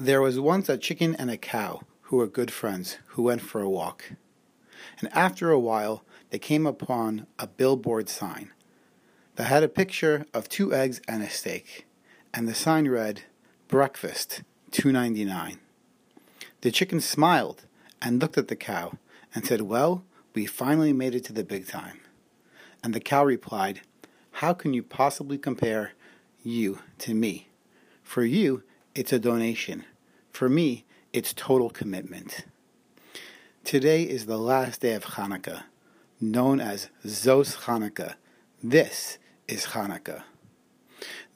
There was once a chicken and a cow who were good friends who went for a walk. And after a while, they came upon a billboard sign that had a picture of two eggs and a steak, and the sign read, Breakfast, two ninety nine. The chicken smiled and looked at the cow and said, Well, we finally made it to the big time. And the cow replied, How can you possibly compare you to me? For you, it's a donation. For me, it's total commitment. Today is the last day of Hanukkah, known as Zos Hanukkah. This is Hanukkah.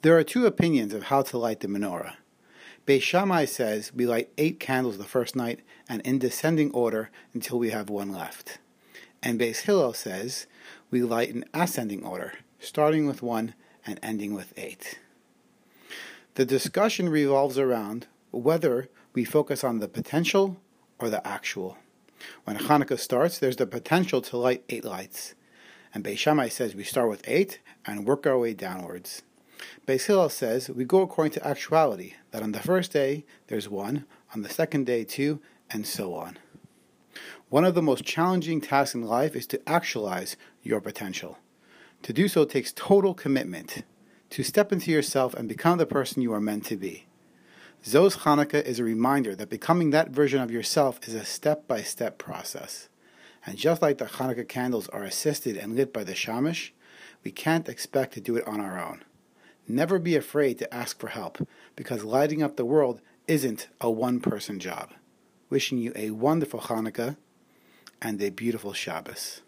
There are two opinions of how to light the menorah. Beis Shammai says we light eight candles the first night and in descending order until we have one left. And Beis Hillel says we light in ascending order, starting with one and ending with eight. The discussion revolves around whether we focus on the potential or the actual. When Hanukkah starts, there's the potential to light eight lights. And Beis Shammai says we start with eight and work our way downwards. Beis Hillel says we go according to actuality, that on the first day there's one, on the second day two, and so on. One of the most challenging tasks in life is to actualize your potential. To do so takes total commitment, to step into yourself and become the person you are meant to be. Zos Hanukkah is a reminder that becoming that version of yourself is a step by step process. And just like the Hanukkah candles are assisted and lit by the Shamish, we can't expect to do it on our own. Never be afraid to ask for help, because lighting up the world isn't a one person job. Wishing you a wonderful Hanukkah and a beautiful Shabbos.